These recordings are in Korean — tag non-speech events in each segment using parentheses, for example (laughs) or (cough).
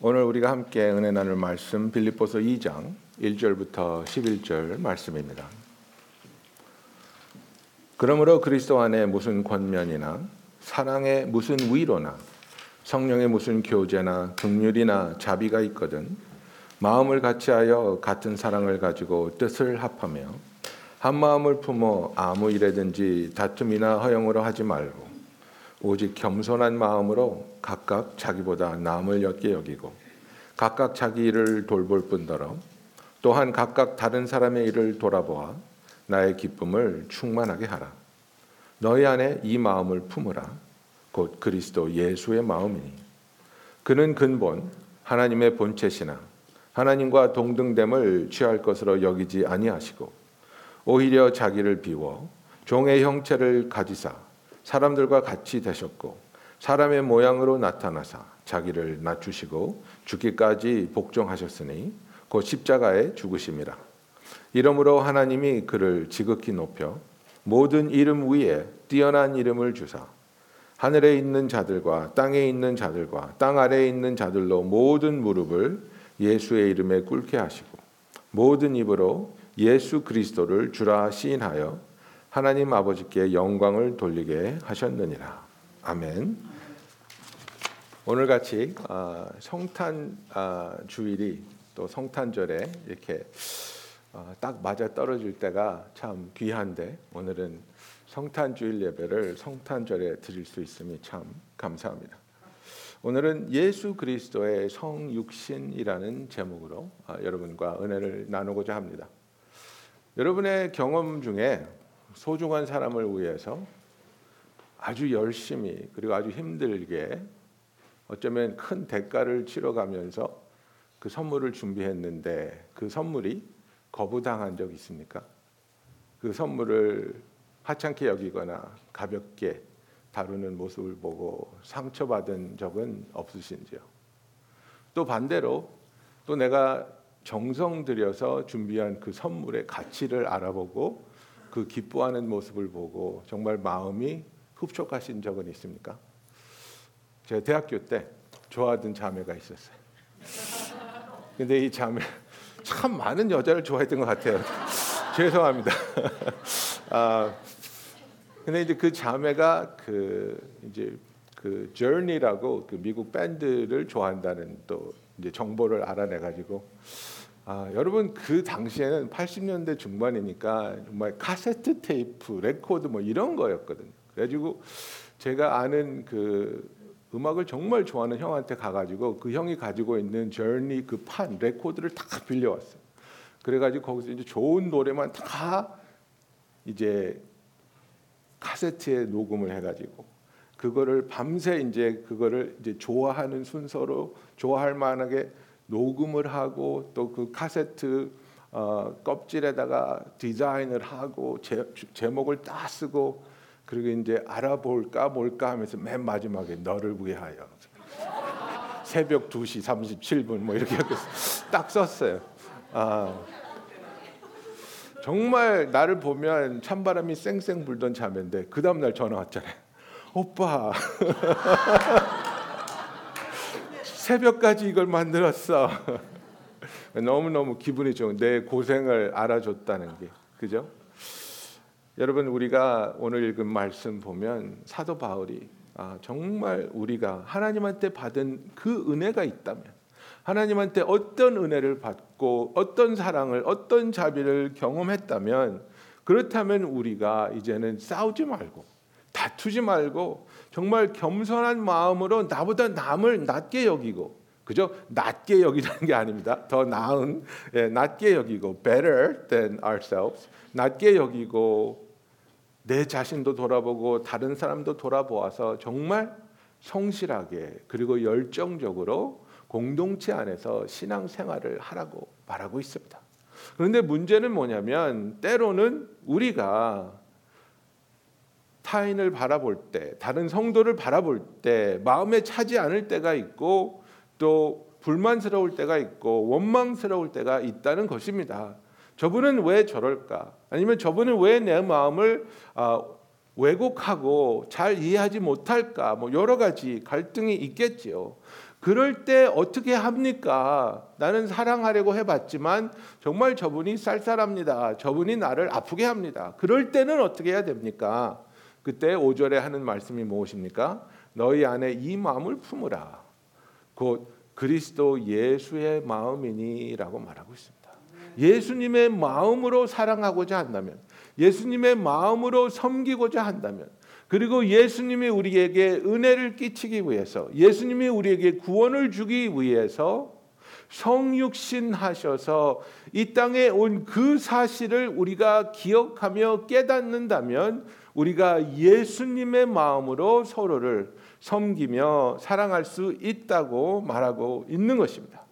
오늘 우리가 함께 은혜 나눌 말씀 빌립보서 2장 1절부터 11절 말씀입니다. 그러므로 그리스도 안에 무슨 권면이나 사랑에 무슨 위로나 성령의 무슨 교제나 긍휼이나 자비가 있거든 마음을 같이하여 같은 사랑을 가지고 뜻을 합하며 한 마음을 품어 아무 일에든지 다툼이나 허영으로 하지 말고 오직 겸손한 마음으로 각각 자기보다 남을 엿게 여기고 각각 자기 일을 돌볼 뿐더러 또한 각각 다른 사람의 일을 돌아보아 나의 기쁨을 충만하게 하라. 너희 안에 이 마음을 품으라. 곧 그리스도 예수의 마음이니 그는 근본 하나님의 본체시나 하나님과 동등됨을 취할 것으로 여기지 아니하시고 오히려 자기를 비워 종의 형체를 가지사 사람들과 같이 되셨고 사람의 모양으로 나타나사 자기를 낮추시고 죽기까지 복종하셨으니 곧 십자가에 죽으심이라. 이러므로 하나님이 그를 지극히 높여 모든 이름 위에 뛰어난 이름을 주사 하늘에 있는 자들과 땅에 있는 자들과 땅 아래에 있는 자들로 모든 무릎을 예수의 이름에 꿇게 하시고 모든 입으로 예수 그리스도를 주라 시인하여 하나님 아버지께 영광을 돌리게 하셨느니라. 아멘. 오늘 같이 아, 성탄 아, 주일이 또 성탄절에 이렇게 아, 딱 맞아 떨어질 때가 참 귀한데 오늘은 성탄 주일 예배를 성탄절에 드릴 수 있음이 참 감사합니다. 오늘은 예수 그리스도의 성육신이라는 제목으로 여러분과 은혜를 나누고자 합니다. 여러분의 경험 중에 소중한 사람을 위해서 아주 열심히 그리고 아주 힘들게 어쩌면 큰 대가를 치러가면서 그 선물을 준비했는데 그 선물이 거부당한 적 있습니까? 그 선물을 하찮게 여기거나 가볍게 다루는 모습을 보고 상처받은 적은 없으신지요? 또 반대로 또 내가 정성 들여서 준비한 그 선물의 가치를 알아보고 그 기뻐하는 모습을 보고 정말 마음이 흡족하신 적은 있습니까? 제가 대학교 때 좋아하던 자매가 있었어요. (laughs) 근데 이 자매 참 많은 여자를 좋아했던 것 같아요. (laughs) 죄송합니다. (laughs) 아, 근데 이제 그 자매가 그 이제 그 Journey라고 그 미국 밴드를 좋아한다는 또 이제 정보를 알아내 가지고 아, 여러분 그 당시에는 80년대 중반이니까 정말 카세트 테이프, 레코드 뭐 이런 거였거든요. 그래가지고 제가 아는 그 음악을 정말 좋아하는 형한테 가가지고 그 형이 가지고 있는 Journey 그 판 레코드를 다 빌려왔어요. 그래가지고 거기서 이제 좋은 노래만 다 이제 카세트에 녹음을 해가지고 그거를 밤새 이제 그거를 이제 좋아하는 순서로 좋아할 만하게 녹음을 하고 또 그 카세트 어, 껍질에다가 디자인을 하고 제, 제목을 딱 쓰고 그리고 이제 알아볼까 뭘까 하면서 맨 마지막에 너를 위하여 새벽 2시 37분 뭐 이렇게 딱 썼어요. 아, 정말 나를 보면 찬바람이 쌩쌩 불던 자매인데 그 다음 날 전화 왔잖아요. 오빠 (laughs) 새벽까지 이걸 만들었어. (laughs) 너무너무 기분이 좋은 내 고생을 알아줬다는 게 그죠? 여러분 우리가 오늘 읽은 말씀 보면 사도 바울이 아, 정말 우리가 하나님한테 받은 그 은혜가 있다면 하나님한테 어떤 은혜를 받고 어떤 사랑을 어떤 자비를 경험했다면 그렇다면 우리가 이제는 싸우지 말고 다투지 말고 정말 겸손한 마음으로 나보다 남을 낮게 여기고 그죠? 낮게 여기라는 게 아닙니다. 더 나은 예, 낮게 여기고 better than ourselves 낮게 여기고 내 자신도 돌아보고 다른 사람도 돌아보아서 정말 성실하게 그리고 열정적으로 공동체 안에서 신앙 생활을 하라고 말하고 있습니다. 그런데 문제는 뭐냐면 때로는 우리가 타인을 바라볼 때, 다른 성도를 바라볼 때 마음에 차지 않을 때가 있고 또 불만스러울 때가 있고 원망스러울 때가 있다는 것입니다. 저분은 왜 저럴까? 아니면 저분은 왜 내 마음을 아, 왜곡하고 잘 이해하지 못할까? 뭐 여러 가지 갈등이 있겠지요. 그럴 때 어떻게 합니까? 나는 사랑하려고 해봤지만 정말 저분이 쌀쌀합니다. 저분이 나를 아프게 합니다. 그럴 때는 어떻게 해야 됩니까? 그때 5절에 하는 말씀이 무엇입니까? 너희 안에 이 마음을 품으라. 곧 그리스도 예수의 마음이니라고 말하고 있습니다. 예수님의 마음으로 사랑하고자 한다면, 예수님의 마음으로 섬기고자 한다면, 그리고 예수님이 우리에게 은혜를 끼치기 위해서, 예수님이 우리에게 구원을 주기 위해서 성육신 하셔서 이 땅에 온 그 사실을 우리가 기억하며 깨닫는다면 우리가 예수님의 마음으로 서로를 섬기며 사랑할 수 있다고 말하고 있는 것입니다.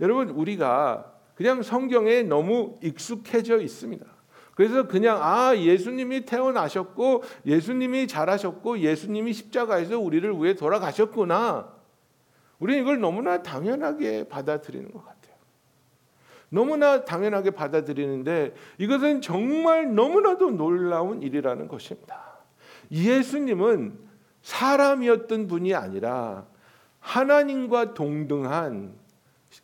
여러분 우리가 그냥 성경에 너무 익숙해져 있습니다. 그래서 그냥 아 예수님이 태어나셨고 예수님이 잘하셨고 예수님이 십자가에서 우리를 위해 돌아가셨구나. 우리는 이걸 너무나 당연하게 받아들이는 것 같아요. 너무나 당연하게 받아들이는데 이것은 정말 너무나도 놀라운 일이라는 것입니다. 예수님은 사람이었던 분이 아니라 하나님과 동등한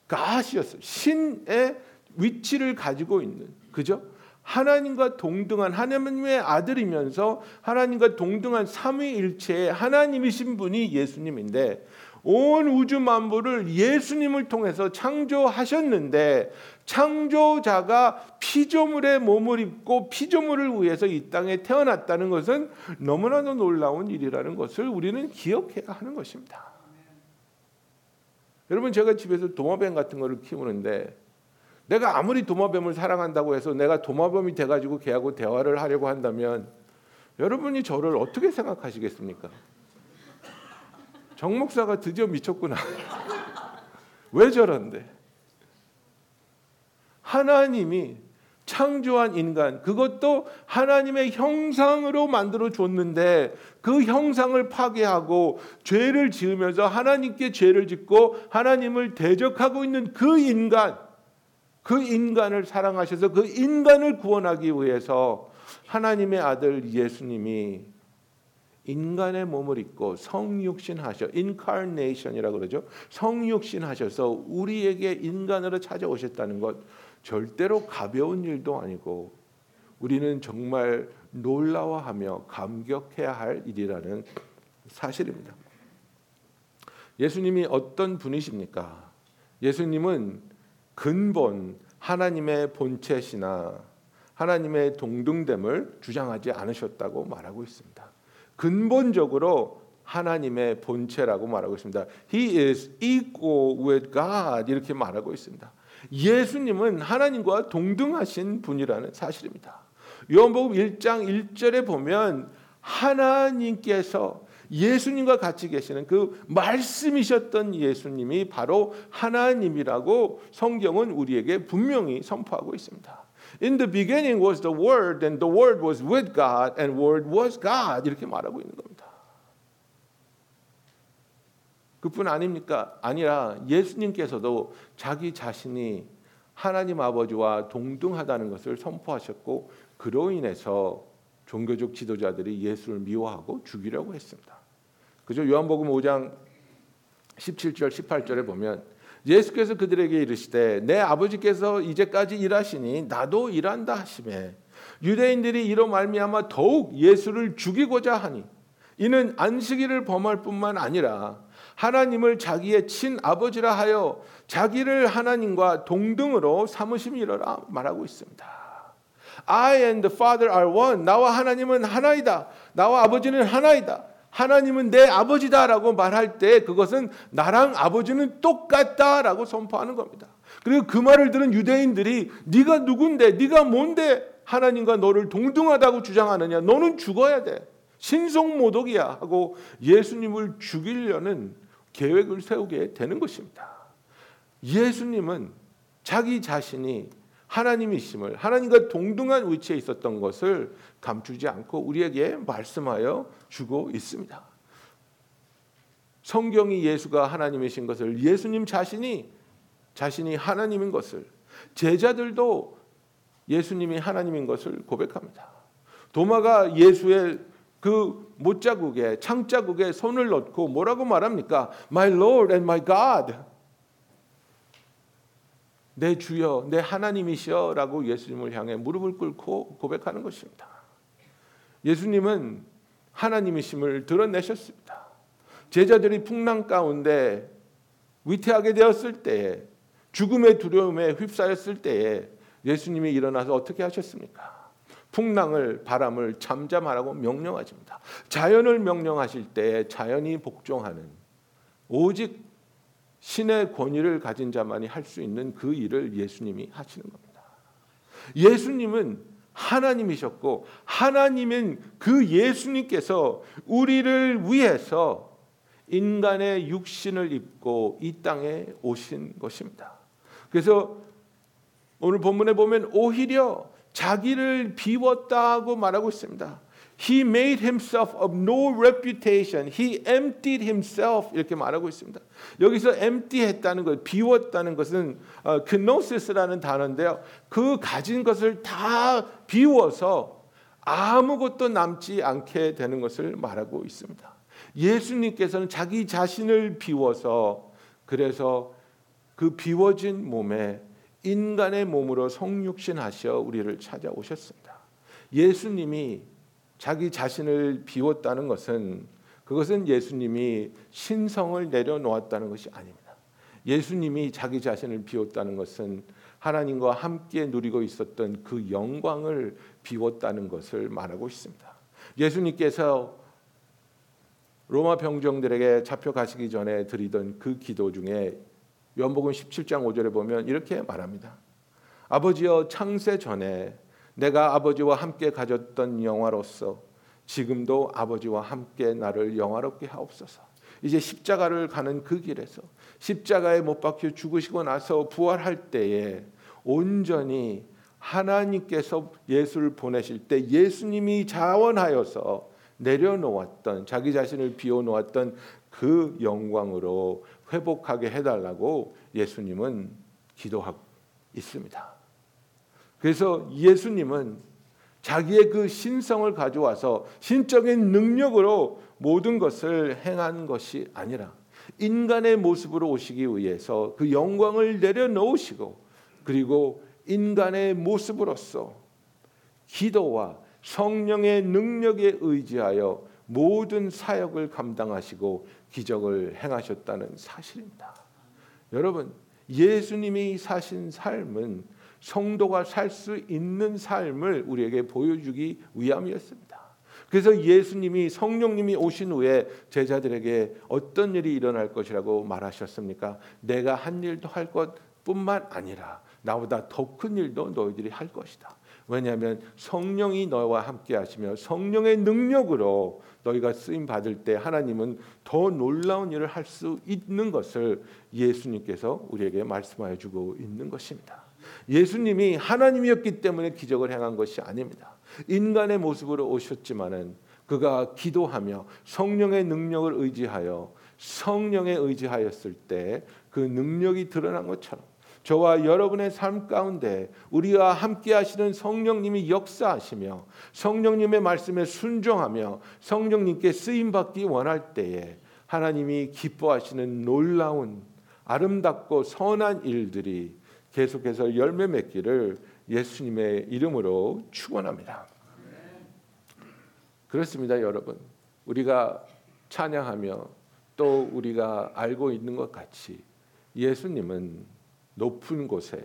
가시였어요. 신의 위치를 가지고 있는 그죠? 하나님과 동등한 하나님의 아들이면서 하나님과 동등한 삼위일체의 하나님이신 분이 예수님인데 온 우주 만물을 예수님을 통해서 창조하셨는데 창조자가 피조물의 몸을 입고 피조물을 위해서 이 땅에 태어났다는 것은 너무나도 놀라운 일이라는 것을 우리는 기억해야 하는 것입니다. 여러분 제가 집에서 도마뱀 같은 거를 키우는데 내가 아무리 도마뱀을 사랑한다고 해서 내가 도마뱀이 돼 가지고 걔하고 대화를 하려고 한다면 여러분이 저를 어떻게 생각하시겠습니까? 정 목사가 드디어 미쳤구나. (laughs) 왜 저런데? 하나님이 창조한 인간 그것도 하나님의 형상으로 만들어 줬는데 그 형상을 파괴하고 죄를 지으면서 하나님께 죄를 짓고 하나님을 대적하고 있는 그 인간 그 인간을 사랑하셔서 그 인간을 구원하기 위해서 하나님의 아들 예수님이 인간의 몸을 입고 성육신 하셔 인카네이션이라고 그러죠. 성육신 하셔서 우리에게 인간으로 찾아오셨다는 것 절대로 가벼운 일도 아니고 우리는 정말 놀라워하며 감격해야 할 일이라는 사실입니다. 예수님이 어떤 분이십니까? 예수님은 근본 하나님의 본체시나 하나님의 동등됨을 주장하지 않으셨다고 말하고 있습니다. 근본적으로 하나님의 본체라고 말하고 있습니다. He is equal with God 이렇게 말하고 있습니다. 예수님은 하나님과 동등하신 분이라는 사실입니다. 요한복음 1장 1절에 보면 하나님께서 예수님과 같이 계시는 그 말씀이셨던 예수님이 바로 하나님이라고 성경은 우리에게 분명히 선포하고 있습니다. In the beginning was the word and the word was with God and word was God 이렇게 말하고 있는 겁니다. 그뿐 아닙니까? 아니라 예수님께서도 자기 자신이 하나님 아버지와 동등하다는 것을 선포하셨고 그로 인해서 종교적 지도자들이 예수를 미워하고 죽이려고 했습니다. 그죠? 요한복음 5장 17절 18절에 보면 예수께서 그들에게 이르시되 내 아버지께서 이제까지 일하시니 나도 일한다 하시매 유대인들이 이로 말미암아 더욱 예수를 죽이고자 하니 이는 안식일을 범할 뿐만 아니라 하나님을 자기의 친 아버지라 하여 자기를 하나님과 동등으로 삼으심이라 말하고 있습니다. I and the Father are one. 나와 하나님은 하나이다. 나와 아버지는 하나이다. 하나님은 내 아버지다라고 말할 때 그것은 나랑 아버지는 똑같다라고 선포하는 겁니다. 그리고 그 말을 들은 유대인들이 네가 누군데 네가 뭔데 하나님과 너를 동등하다고 주장하느냐 너는 죽어야 돼 신성모독이야 하고 예수님을 죽이려는 계획을 세우게 되는 것입니다. 예수님은 자기 자신이 하나님이심을 하나님과 동등한 위치에 있었던 것을 감추지 않고 우리에게 말씀하여 주고 있습니다. 성경이 예수가 하나님이신 것을 예수님 자신이 자신이 하나님인 것을 제자들도 예수님이 하나님인 것을 고백합니다. 도마가 예수의 그 못자국에 창자국에 손을 넣고 뭐라고 말합니까? My Lord and my God. 내 주여, 내 하나님이시여라고 예수님을 향해 무릎을 꿇고 고백하는 것입니다. 예수님은 하나님이심을 드러내셨습니다. 제자들이 풍랑 가운데 위태하게 되었을 때에 죽음의 두려움에 휩싸였을 때에 예수님이 일어나서 어떻게 하셨습니까? 풍랑을 바람을 잠잠하라고 명령하십니다. 자연을 명령하실 때 자연이 복종하는 오직 신의 권위를 가진 자만이 할 수 있는 그 일을 예수님이 하시는 겁니다. 예수님은 하나님이셨고 하나님은 그 예수님께서 우리를 위해서 인간의 육신을 입고 이 땅에 오신 것입니다. 그래서 오늘 본문에 보면 오히려 자기를 비웠다고 말하고 있습니다. He made himself of no reputation. He emptied himself 이렇게 말하고 있습니다. 여기서 empty했다는 것, 비웠다는 것은 어, knosis라는 단어인데요. 그 가진 것을 다 비워서 아무것도 남지 않게 되는 것을 말하고 있습니다. 예수님께서는 자기 자신을 비워서 그래서 그 비워진 몸에 인간의 몸으로 성육신하셔 우리를 찾아오셨습니다. 예수님이 자기 자신을 비웠다는 것은 그것은 예수님이 신성을 내려놓았다는 것이 아닙니다. 예수님이 자기 자신을 비웠다는 것은 하나님과 함께 누리고 있었던 그 영광을 비웠다는 것을 말하고 있습니다. 예수님께서 로마 병정들에게 잡혀가시기 전에 드리던 그 기도 중에 요한복음 17장 5절에 보면 이렇게 말합니다. 아버지여 창세 전에 내가 아버지와 함께 가졌던 영화로서 지금도 아버지와 함께 나를 영화롭게 하옵소서. 이제 십자가를 가는 그 길에서 십자가에 못 박혀 죽으시고 나서 부활할 때에 온전히 하나님께서 예수를 보내실 때 예수님이 자원하여서 내려놓았던 자기 자신을 비워놓았던 그 영광으로 회복하게 해달라고 예수님은 기도하고 있습니다. 그래서 예수님은 자기의 그 신성을 가져와서 신적인 능력으로 모든 것을 행한 것이 아니라 인간의 모습으로 오시기 위해서 그 영광을 내려놓으시고 그리고 인간의 모습으로서 기도와 성령의 능력에 의지하여 모든 사역을 감당하시고 기적을 행하셨다는 사실입니다. 여러분, 예수님이 사신 삶은 성도가 살 수 있는 삶을 우리에게 보여주기 위함이었습니다. 그래서 예수님이 성령님이 오신 후에 제자들에게 어떤 일이 일어날 것이라고 말하셨습니까? 내가 한 일도 할 것뿐만 아니라 나보다 더 큰 일도 너희들이 할 것이다. 왜냐하면 성령이 너와 함께 하시며 성령의 능력으로 너희가 쓰임 받을 때 하나님은 더 놀라운 일을 할 수 있는 것을 예수님께서 우리에게 말씀하여 주고 있는 것입니다. 예수님이 하나님이었기 때문에 기적을 행한 것이 아닙니다. 인간의 모습으로 오셨지만은 그가 기도하며 성령의 능력을 의지하여 성령에 의지하였을 때 그 능력이 드러난 것처럼 저와 여러분의 삶 가운데 우리와 함께 하시는 성령님이 역사하시며 성령님의 말씀에 순종하며 성령님께 쓰임 받기 원할 때에 하나님이 기뻐하시는 놀라운 아름답고 선한 일들이 계속해서 열매 맺기를 예수님의 이름으로 축원합니다. 그렇습니다, 여러분. 우리가 찬양하며 또 우리가 알고 있는 것 같이 예수님은 높은 곳에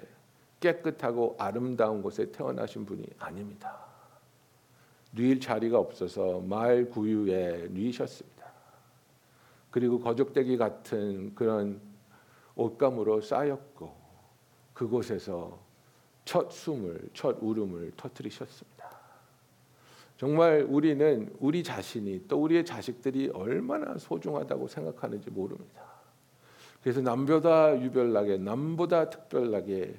깨끗하고 아름다운 곳에 태어나신 분이 아닙니다. 누일 자리가 없어서 마을 구유에 누이셨습니다. 그리고 거적대기 같은 그런 옷감으로 쌓였고 그곳에서 첫 숨을 첫 울음을 터뜨리셨습니다. 정말 우리는 우리 자신이 또 우리의 자식들이 얼마나 소중하다고 생각하는지 모릅니다. 그래서 남보다 유별나게 남보다 특별하게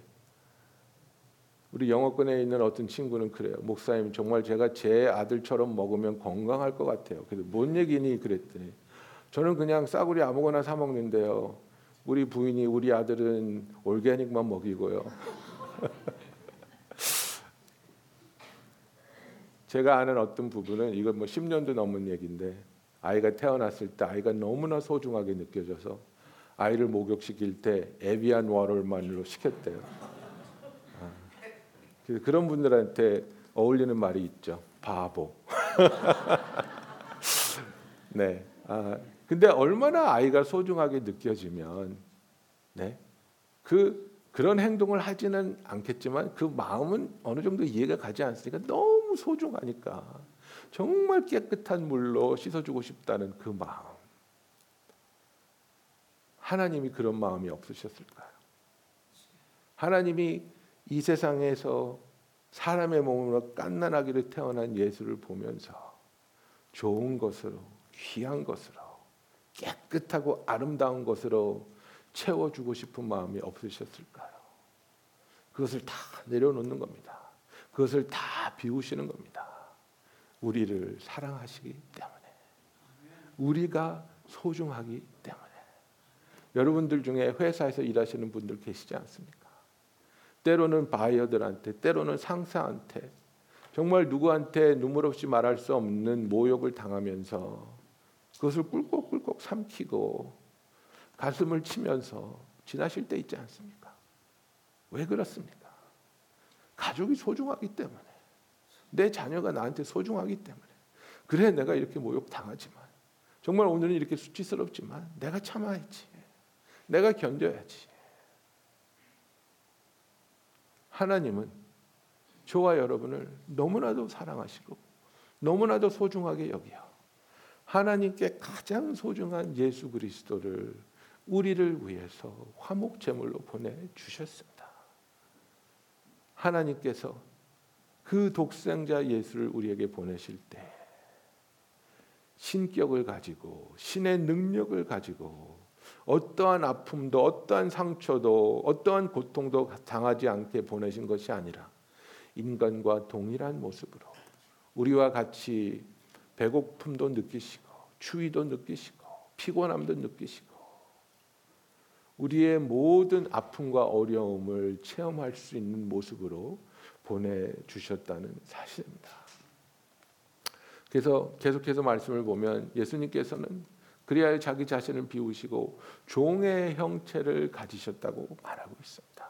우리 영어권에 있는 어떤 친구는 그래요. 목사님 정말 제가 제 아들처럼 먹으면 건강할 것 같아요. 그래서 뭔 얘기니 그랬더니 저는 그냥 싸구리 아무거나 사 먹는데요. 우리 부인이 우리 아들은 올게닉만 먹이고요. (laughs) 제가 아는 어떤 부부는 이건 뭐 10년도 넘은 얘기인데 아이가 태어났을 때 아이가 너무나 소중하게 느껴져서 아이를 목욕시킬 때 에비안 워럴만으로 시켰대요. 아, 그런 분들한테 어울리는 말이 있죠. 바보. (laughs) 네. 아, 근데 얼마나 아이가 소중하게 느껴지면 네. 그 그런 행동을 하지는 않겠지만 그 마음은 어느 정도 이해가 가지 않으니까 너무 소중하니까 정말 깨끗한 물로 씻어주고 싶다는 그 마음. 하나님이 그런 마음이 없으셨을까요? 하나님이 이 세상에서 사람의 몸으로 깐난하기를 태어난 예수를 보면서 좋은 것으로 귀한 것으로 깨끗하고 아름다운 것으로 채워주고 싶은 마음이 없으셨을까요? 그것을 다 내려놓는 겁니다. 그것을 다 비우시는 겁니다. 우리를 사랑하시기 때문에. 우리가 소중하기 때문에. 여러분들 중에 회사에서 일하시는 분들 계시지 않습니까? 때로는 바이어들한테, 때로는 상사한테, 정말 누구한테 눈물 없이 말할 수 없는 모욕을 당하면서 그것을 꿀꺽꿀꺽 삼키고 가슴을 치면서 지나실 때 있지 않습니까? 왜 그렇습니까? 가족이 소중하기 때문에 내 자녀가 나한테 소중하기 때문에 그래 내가 이렇게 모욕 당하지만 정말 오늘은 이렇게 수치스럽지만 내가 참아야지 내가 견뎌야지 하나님은 저와 여러분을 너무나도 사랑하시고 너무나도 소중하게 여기요. 하나님께 가장 소중한 예수 그리스도를 우리를 위해서 화목 제물로 보내 주셨습니다. 하나님께서 그 독생자 예수를 우리에게 보내실 때 신격을 가지고 신의 능력을 가지고 어떠한 아픔도 어떠한 상처도 어떠한 고통도 당하지 않게 보내신 것이 아니라 인간과 동일한 모습으로 우리와 같이 배고픔도 느끼시고 추위도 느끼시고 피곤함도 느끼시고 우리의 모든 아픔과 어려움을 체험할 수 있는 모습으로 보내 주셨다는 사실입니다. 그래서 계속해서 말씀을 보면 예수님께서는 그리하여 자기 자신을 비우시고 종의 형체를 가지셨다고 말하고 있습니다.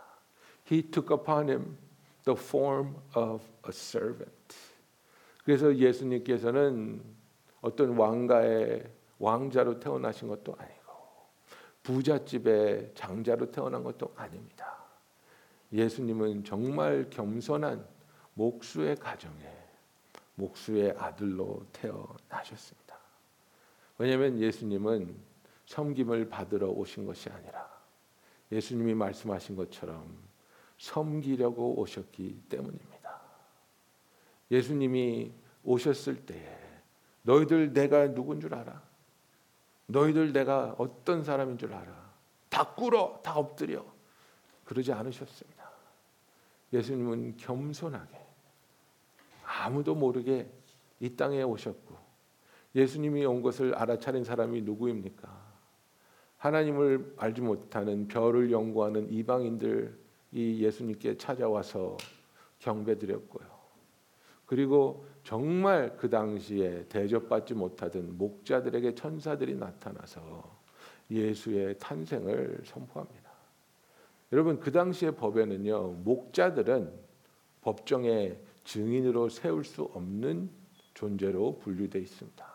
He took upon him the form of a servant. 그래서 예수님께서는 어떤 왕가의 왕자로 태어나신 것도 아니고 부잣집의 장자로 태어난 것도 아닙니다. 예수님은 정말 겸손한 목수의 가정에 목수의 아들로 태어나셨습니다. 왜냐하면 예수님은 섬김을 받으러 오신 것이 아니라 예수님이 말씀하신 것처럼 섬기려고 오셨기 때문입니다. 예수님이 오셨을 때에 너희들 내가 누군 줄 알아? 너희들 내가 어떤 사람인 줄 알아? 다 꿇어, 다 엎드려. 그러지 않으셨습니다. 예수님은 겸손하게 아무도 모르게 이 땅에 오셨고 예수님이 온 것을 알아차린 사람이 누구입니까? 하나님을 알지 못하는 별을 연구하는 이방인들 이 예수님께 찾아와서 경배드렸고요. 그리고 정말 그 당시에 대접받지 못하던 목자들에게 천사들이 나타나서 예수의 탄생을 선포합니다. 여러분 그 당시의 법에는요 목자들은 법정에 증인으로 세울 수 없는 존재로 분류돼 있습니다.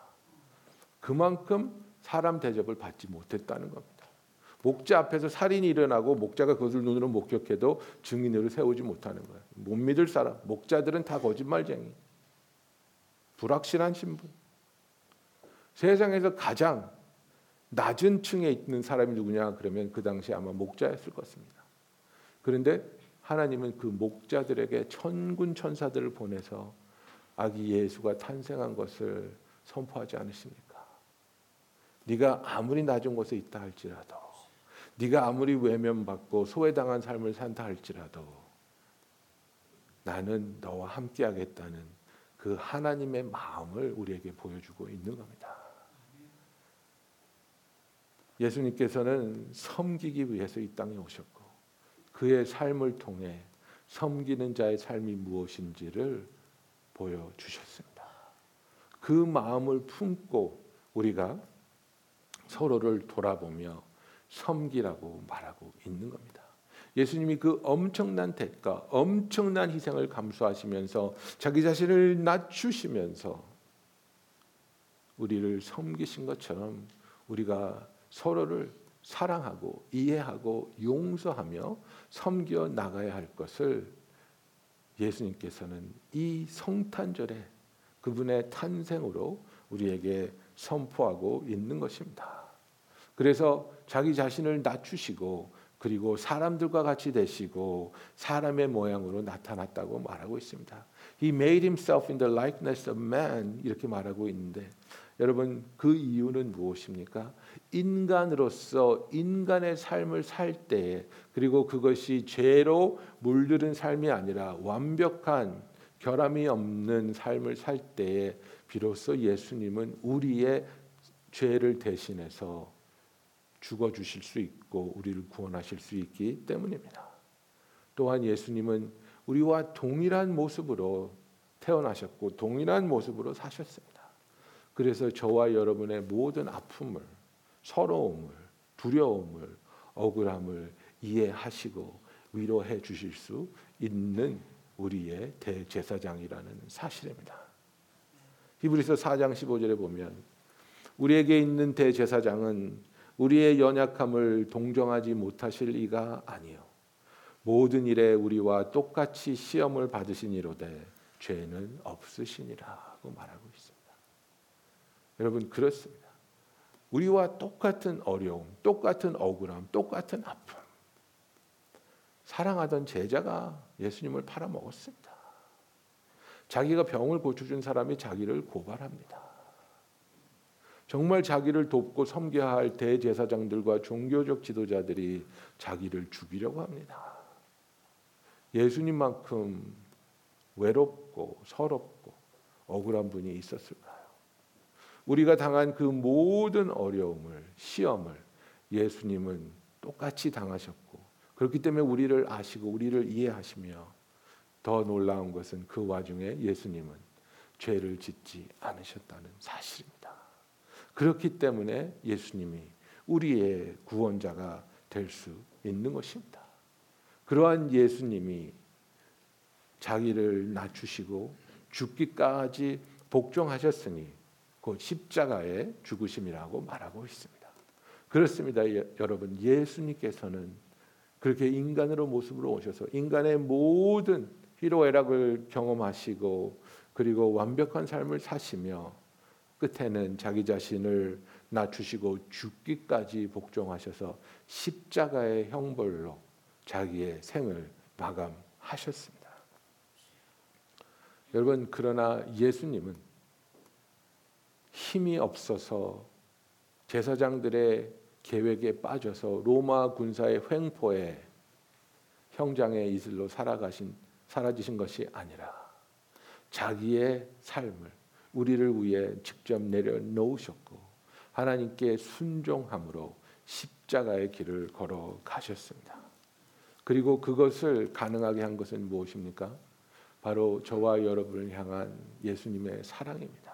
그만큼 사람 대접을 받지 못했다는 겁니다. 목자 앞에서 살인이 일어나고 목자가 그것을 눈으로 목격해도 증인으로 세우지 못하는 거예요. 못 믿을 사람, 목자들은 다 거짓말쟁이. 불확실한 신분. 세상에서 가장 낮은 층에 있는 사람이 누구냐 그러면 그 당시 아마 목자였을 것입니다. 그런데 하나님은 그 목자들에게 천군 천사들을 보내서 아기 예수가 탄생한 것을 선포하지 않으십니까? 네가 아무리 낮은 곳에 있다 할지라도 네가 아무리 외면받고 소외당한 삶을 산다 할지라도 나는 너와 함께 하겠다는 그 하나님의 마음을 우리에게 보여주고 있는 겁니다. 예수님께서는 섬기기 위해서 이 땅에 오셨고 그의 삶을 통해 섬기는 자의 삶이 무엇인지를 보여주셨습니다. 그 마음을 품고 우리가 서로를 돌아보며 섬기라고 말하고 있는 겁니다. 예수님이 그 엄청난 대가, 엄청난 희생을 감수하시면서 자기 자신을 낮추시면서 우리를 섬기신 것처럼 우리가 서로를 사랑하고 이해하고 용서하며 섬겨 나가야 할 것을 예수님께서는 이 성탄절에 그분의 탄생으로 우리에게 선포하고 있는 것입니다. 그래서 자기 자신을 낮추시고 그리고 사람들과 같이 되시고 사람의 모양으로 나타났다고 말하고 있습니다. He made himself in the likeness of man 이렇게 말하고 있는데 여러분 그 이유는 무엇입니까? 인간으로서 인간의 삶을 살 때에 그리고 그것이 죄로 물들은 삶이 아니라 완벽한 결함이 없는 삶을 살 때에 비로소 예수님은 우리의 죄를 대신해서 죽어 주실 수 있고 우리를 구원하실 수 있기 때문입니다. 또한 예수님은 우리와 동일한 모습으로 태어나셨고 동일한 모습으로 사셨습니다. 그래서 저와 여러분의 모든 아픔을 서러움을 두려움을 억울함을 이해하시고 위로해 주실 수 있는 우리의 대제사장이라는 사실입니다. 히브리서 4장 15절에 보면 우리에게 있는 대제사장은 우리의 연약함을 동정하지 못하실 이가 아니요 모든 일에 우리와 똑같이 시험을 받으신 이로되 죄는 없으시니라고 말하고 있습니다. 여러분 그렇습니다. 우리와 똑같은 어려움, 똑같은 억울함, 똑같은 아픔. 사랑하던 제자가 예수님을 팔아먹었습니다. 자기가 병을 고쳐준 사람이 자기를 고발합니다. 정말 자기를 돕고 섬겨야 할 대제사장들과 종교적 지도자들이 자기를 죽이려고 합니다. 예수님만큼 외롭고 서럽고 억울한 분이 있었을까요? 우리가 당한 그 모든 어려움을 시험을 예수님은 똑같이 당하셨고 그렇기 때문에 우리를 아시고 우리를 이해하시며 더 놀라운 것은 그 와중에 예수님은 죄를 짓지 않으셨다는 사실입니다. 그렇기 때문에 예수님이 우리의 구원자가 될 수 있는 것입니다. 그러한 예수님이 자기를 낮추시고 죽기까지 복종하셨으니 곧 십자가의 죽으심이라고 말하고 있습니다. 그렇습니다, 여러분. 예수님께서는 그렇게 인간으로 모습으로 오셔서 인간의 모든 희로애락을 경험하시고 그리고 완벽한 삶을 사시며 끝에는 자기 자신을 낮추시고 죽기까지 복종하셔서 십자가의 형벌로 자기의 생을 마감하셨습니다. 여러분 그러나 예수님은 힘이 없어서 제사장들의 계획에 빠져서 로마 군사의 횡포에 형장의 이슬로 살아가신 사라지신 것이 아니라 자기의 삶을 우리를 위해 직접 내려놓으셨고 하나님께 순종함으로 십자가의 길을 걸어 가셨습니다. 그리고 그것을 가능하게 한 것은 무엇입니까? 바로 저와 여러분을 향한 예수님의 사랑입니다.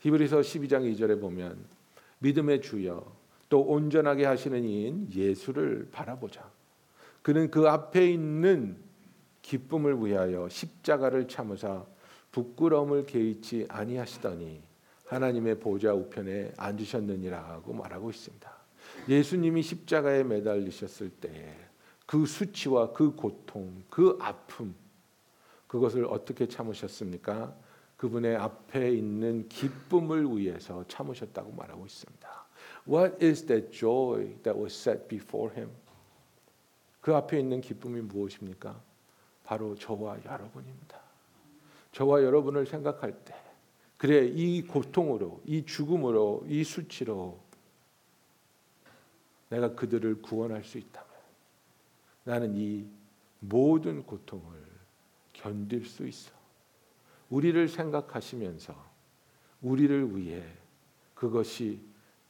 히브리서 12장 2절에 보면 믿음의 주여 또 온전하게 하시는 이인 예수를 바라보자. 그는 그 앞에 있는 기쁨을 위하여 십자가를 참으사 부끄러움을 개의치 아니하시더니 하나님의 보좌 우편에 앉으셨느니라고 말하고 있습니다. 예수님이 십자가에 매달리셨을 때에 그 수치와 그 고통, 그 아픔 그것을 어떻게 참으셨습니까? 그분의 앞에 있는 기쁨을 위해서 참으셨다고 말하고 있습니다. What is that joy that was set before him? 그 앞에 있는 기쁨이 무엇입니까? 바로 저와 여러분입니다. 저와 여러분을 생각할 때, 그래, 이 고통으로, 이 죽음으로, 이 수치로 내가 그들을 구원할 수 있다면 나는 이 모든 고통을 견딜 수 있어. 우리를 생각하시면서 우리를 위해 그것이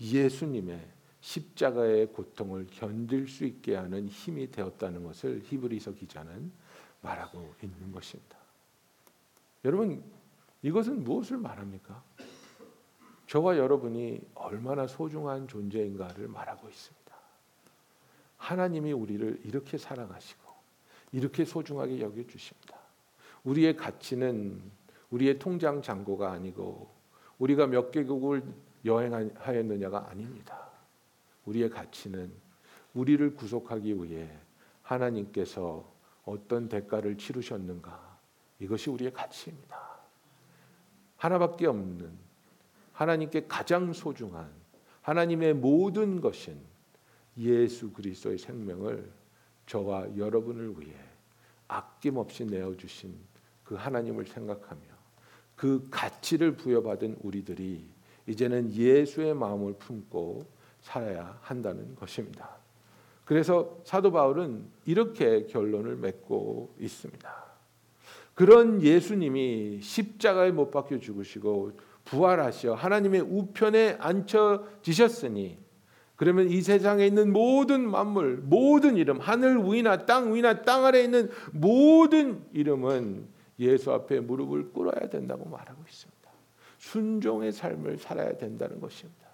예수님의 십자가의 고통을 견딜 수 있게 하는 힘이 되었다는 것을 히브리서 기자는 말하고 있는 것입니다. 여러분 이것은 무엇을 말합니까? 저와 여러분이 얼마나 소중한 존재인가를 말하고 있습니다. 하나님이 우리를 이렇게 사랑하시고 이렇게 소중하게 여겨 주십니다. 우리의 가치는 우리의 통장 잔고가 아니고 우리가 몇 개국을 여행하였느냐가 아닙니다. 우리의 가치는 우리를 구속하기 위해 하나님께서 어떤 대가를 치르셨는가 이것이 우리의 가치입니다. 하나밖에 없는 하나님께 가장 소중한 하나님의 모든 것인 예수 그리스도의 생명을 저와 여러분을 위해 아낌없이 내어 주신 그 하나님을 생각하며 그 가치를 부여받은 우리들이 이제는 예수의 마음을 품고 살아야 한다는 것입니다. 그래서 사도 바울은 이렇게 결론을 맺고 있습니다. 그런 예수님이 십자가에 못 박혀 죽으시고 부활하셔 하나님의 우편에 앉혀지셨으니 그러면 이 세상에 있는 모든 만물, 모든 이름, 하늘 위나 땅 위나 땅 아래 있는 모든 이름은 예수 앞에 무릎을 꿇어야 된다고 말하고 있습니다. 순종의 삶을 살아야 된다는 것입니다.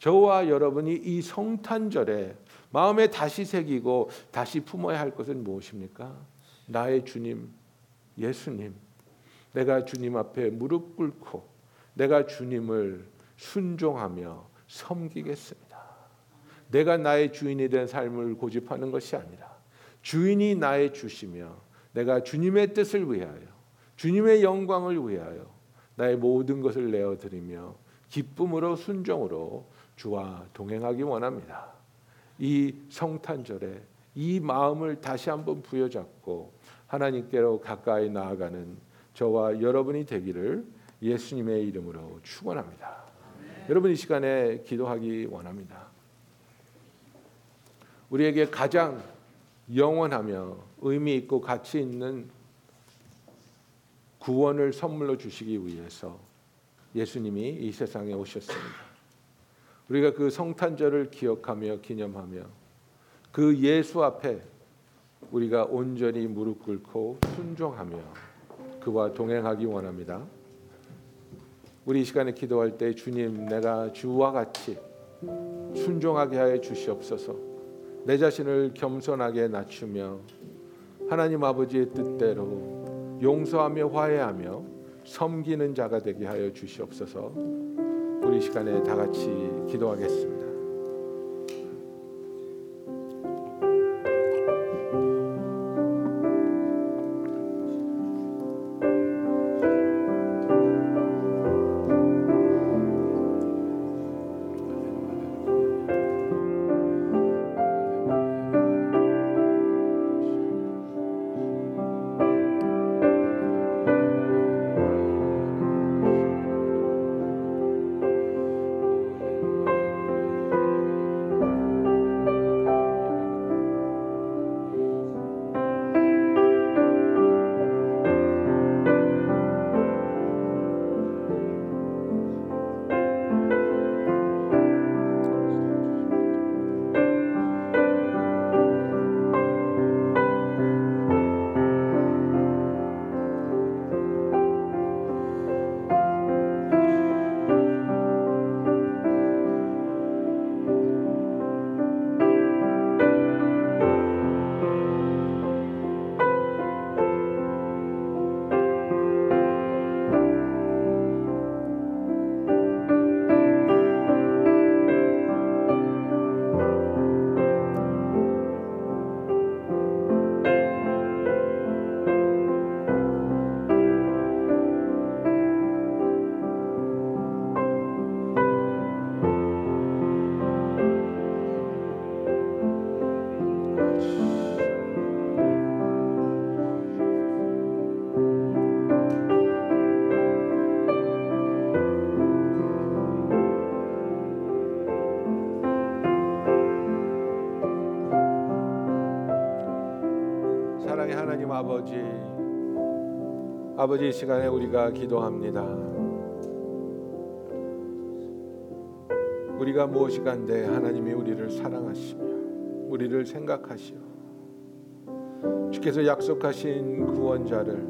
저와 여러분이 이 성탄절에 마음에 다시 새기고 다시 품어야 할 것은 무엇입니까? 나의 주님, 예수님. 내가 주님 앞에 무릎 꿇고 내가 주님을 순종하며 섬기겠습니다. 내가 나의 주인이 된 삶을 고집하는 것이 아니라 주인이 나의 주시며 내가 주님의 뜻을 위하여 주님의 영광을 위하여 나의 모든 것을 내어 드리며 기쁨으로 순종으로 주와 동행하기 원합니다. 이 성탄절에 이 마음을 다시 한번 부여잡고 하나님께로 가까이 나아가는 저와 여러분이 되기를 예수님의 이름으로 축원합니다. 여러분 이 시간에 기도하기 원합니다. 우리에게 가장 영원하며 의미 있고 가치 있는 구원을 선물로 주시기 위해서 예수님이 이 세상에 오셨습니다. 우리가 그 성탄절을 기억하며 기념하며 그 예수 앞에 우리가 온전히 무릎 꿇고 순종하며 그와 동행하기 원합니다. 우리 이 시간에 기도할 때 주님 내가 주와 같이 순종하게 하여 주시옵소서. 내 자신을 겸손하게 낮추며 하나님 아버지의 뜻대로 용서하며 화해하며 섬기는 자가 되게 하여 주시옵소서. 우리 시간에 다 같이 기도하겠습니다. 아버지 아버지 이 시간에 우리가 기도합니다. 우리가 무엇이 간데 하나님이 우리를 사랑하시며 우리를 생각하시어 주께서 약속하신 구원자를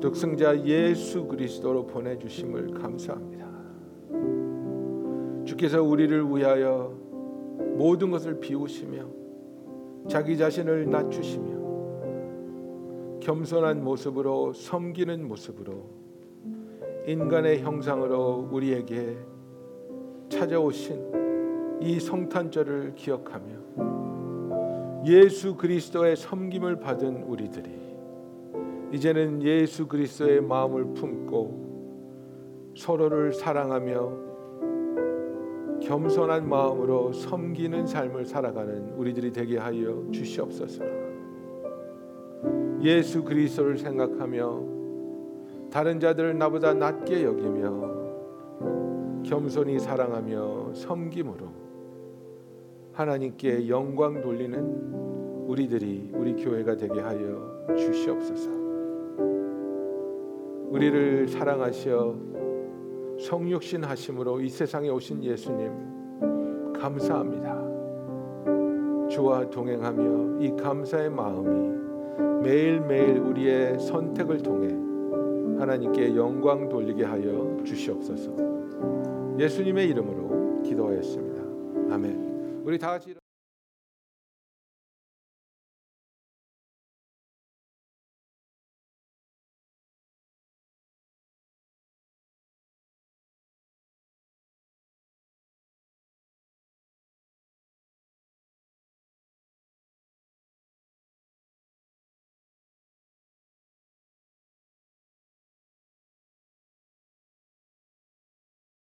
독생자 예수 그리스도로 보내 주심을 감사합니다. 주께서 우리를 위하여 모든 것을 비우시며 자기 자신을 낮추시며 겸손한 모습으로 섬기는 모습으로 인간의 형상으로 우리에게 찾아오신 이 성탄절을 기억하며 예수 그리스도의 섬김을 받은 우리들이 이제는 예수 그리스도의 마음을 품고 서로를 사랑하며 겸손한 마음으로 섬기는 삶을 살아가는 우리들이 되게 하여 주시옵소서. 예수 그리스도를 생각하며 다른 자들을 나보다 낮게 여기며 겸손히 사랑하며 섬김으로 하나님께 영광 돌리는 우리들이 우리 교회가 되게 하여 주시옵소서. 우리를 사랑하셔 성육신 하심으로 이 세상에 오신 예수님 감사합니다. 주와 동행하며 이 감사의 마음이 매일매일 우리의 선택을 통해 하나님께 영광 돌리게 하여 주시옵소서. 예수님의 이름으로 기도하였습니다. 아멘. 우리 다 같이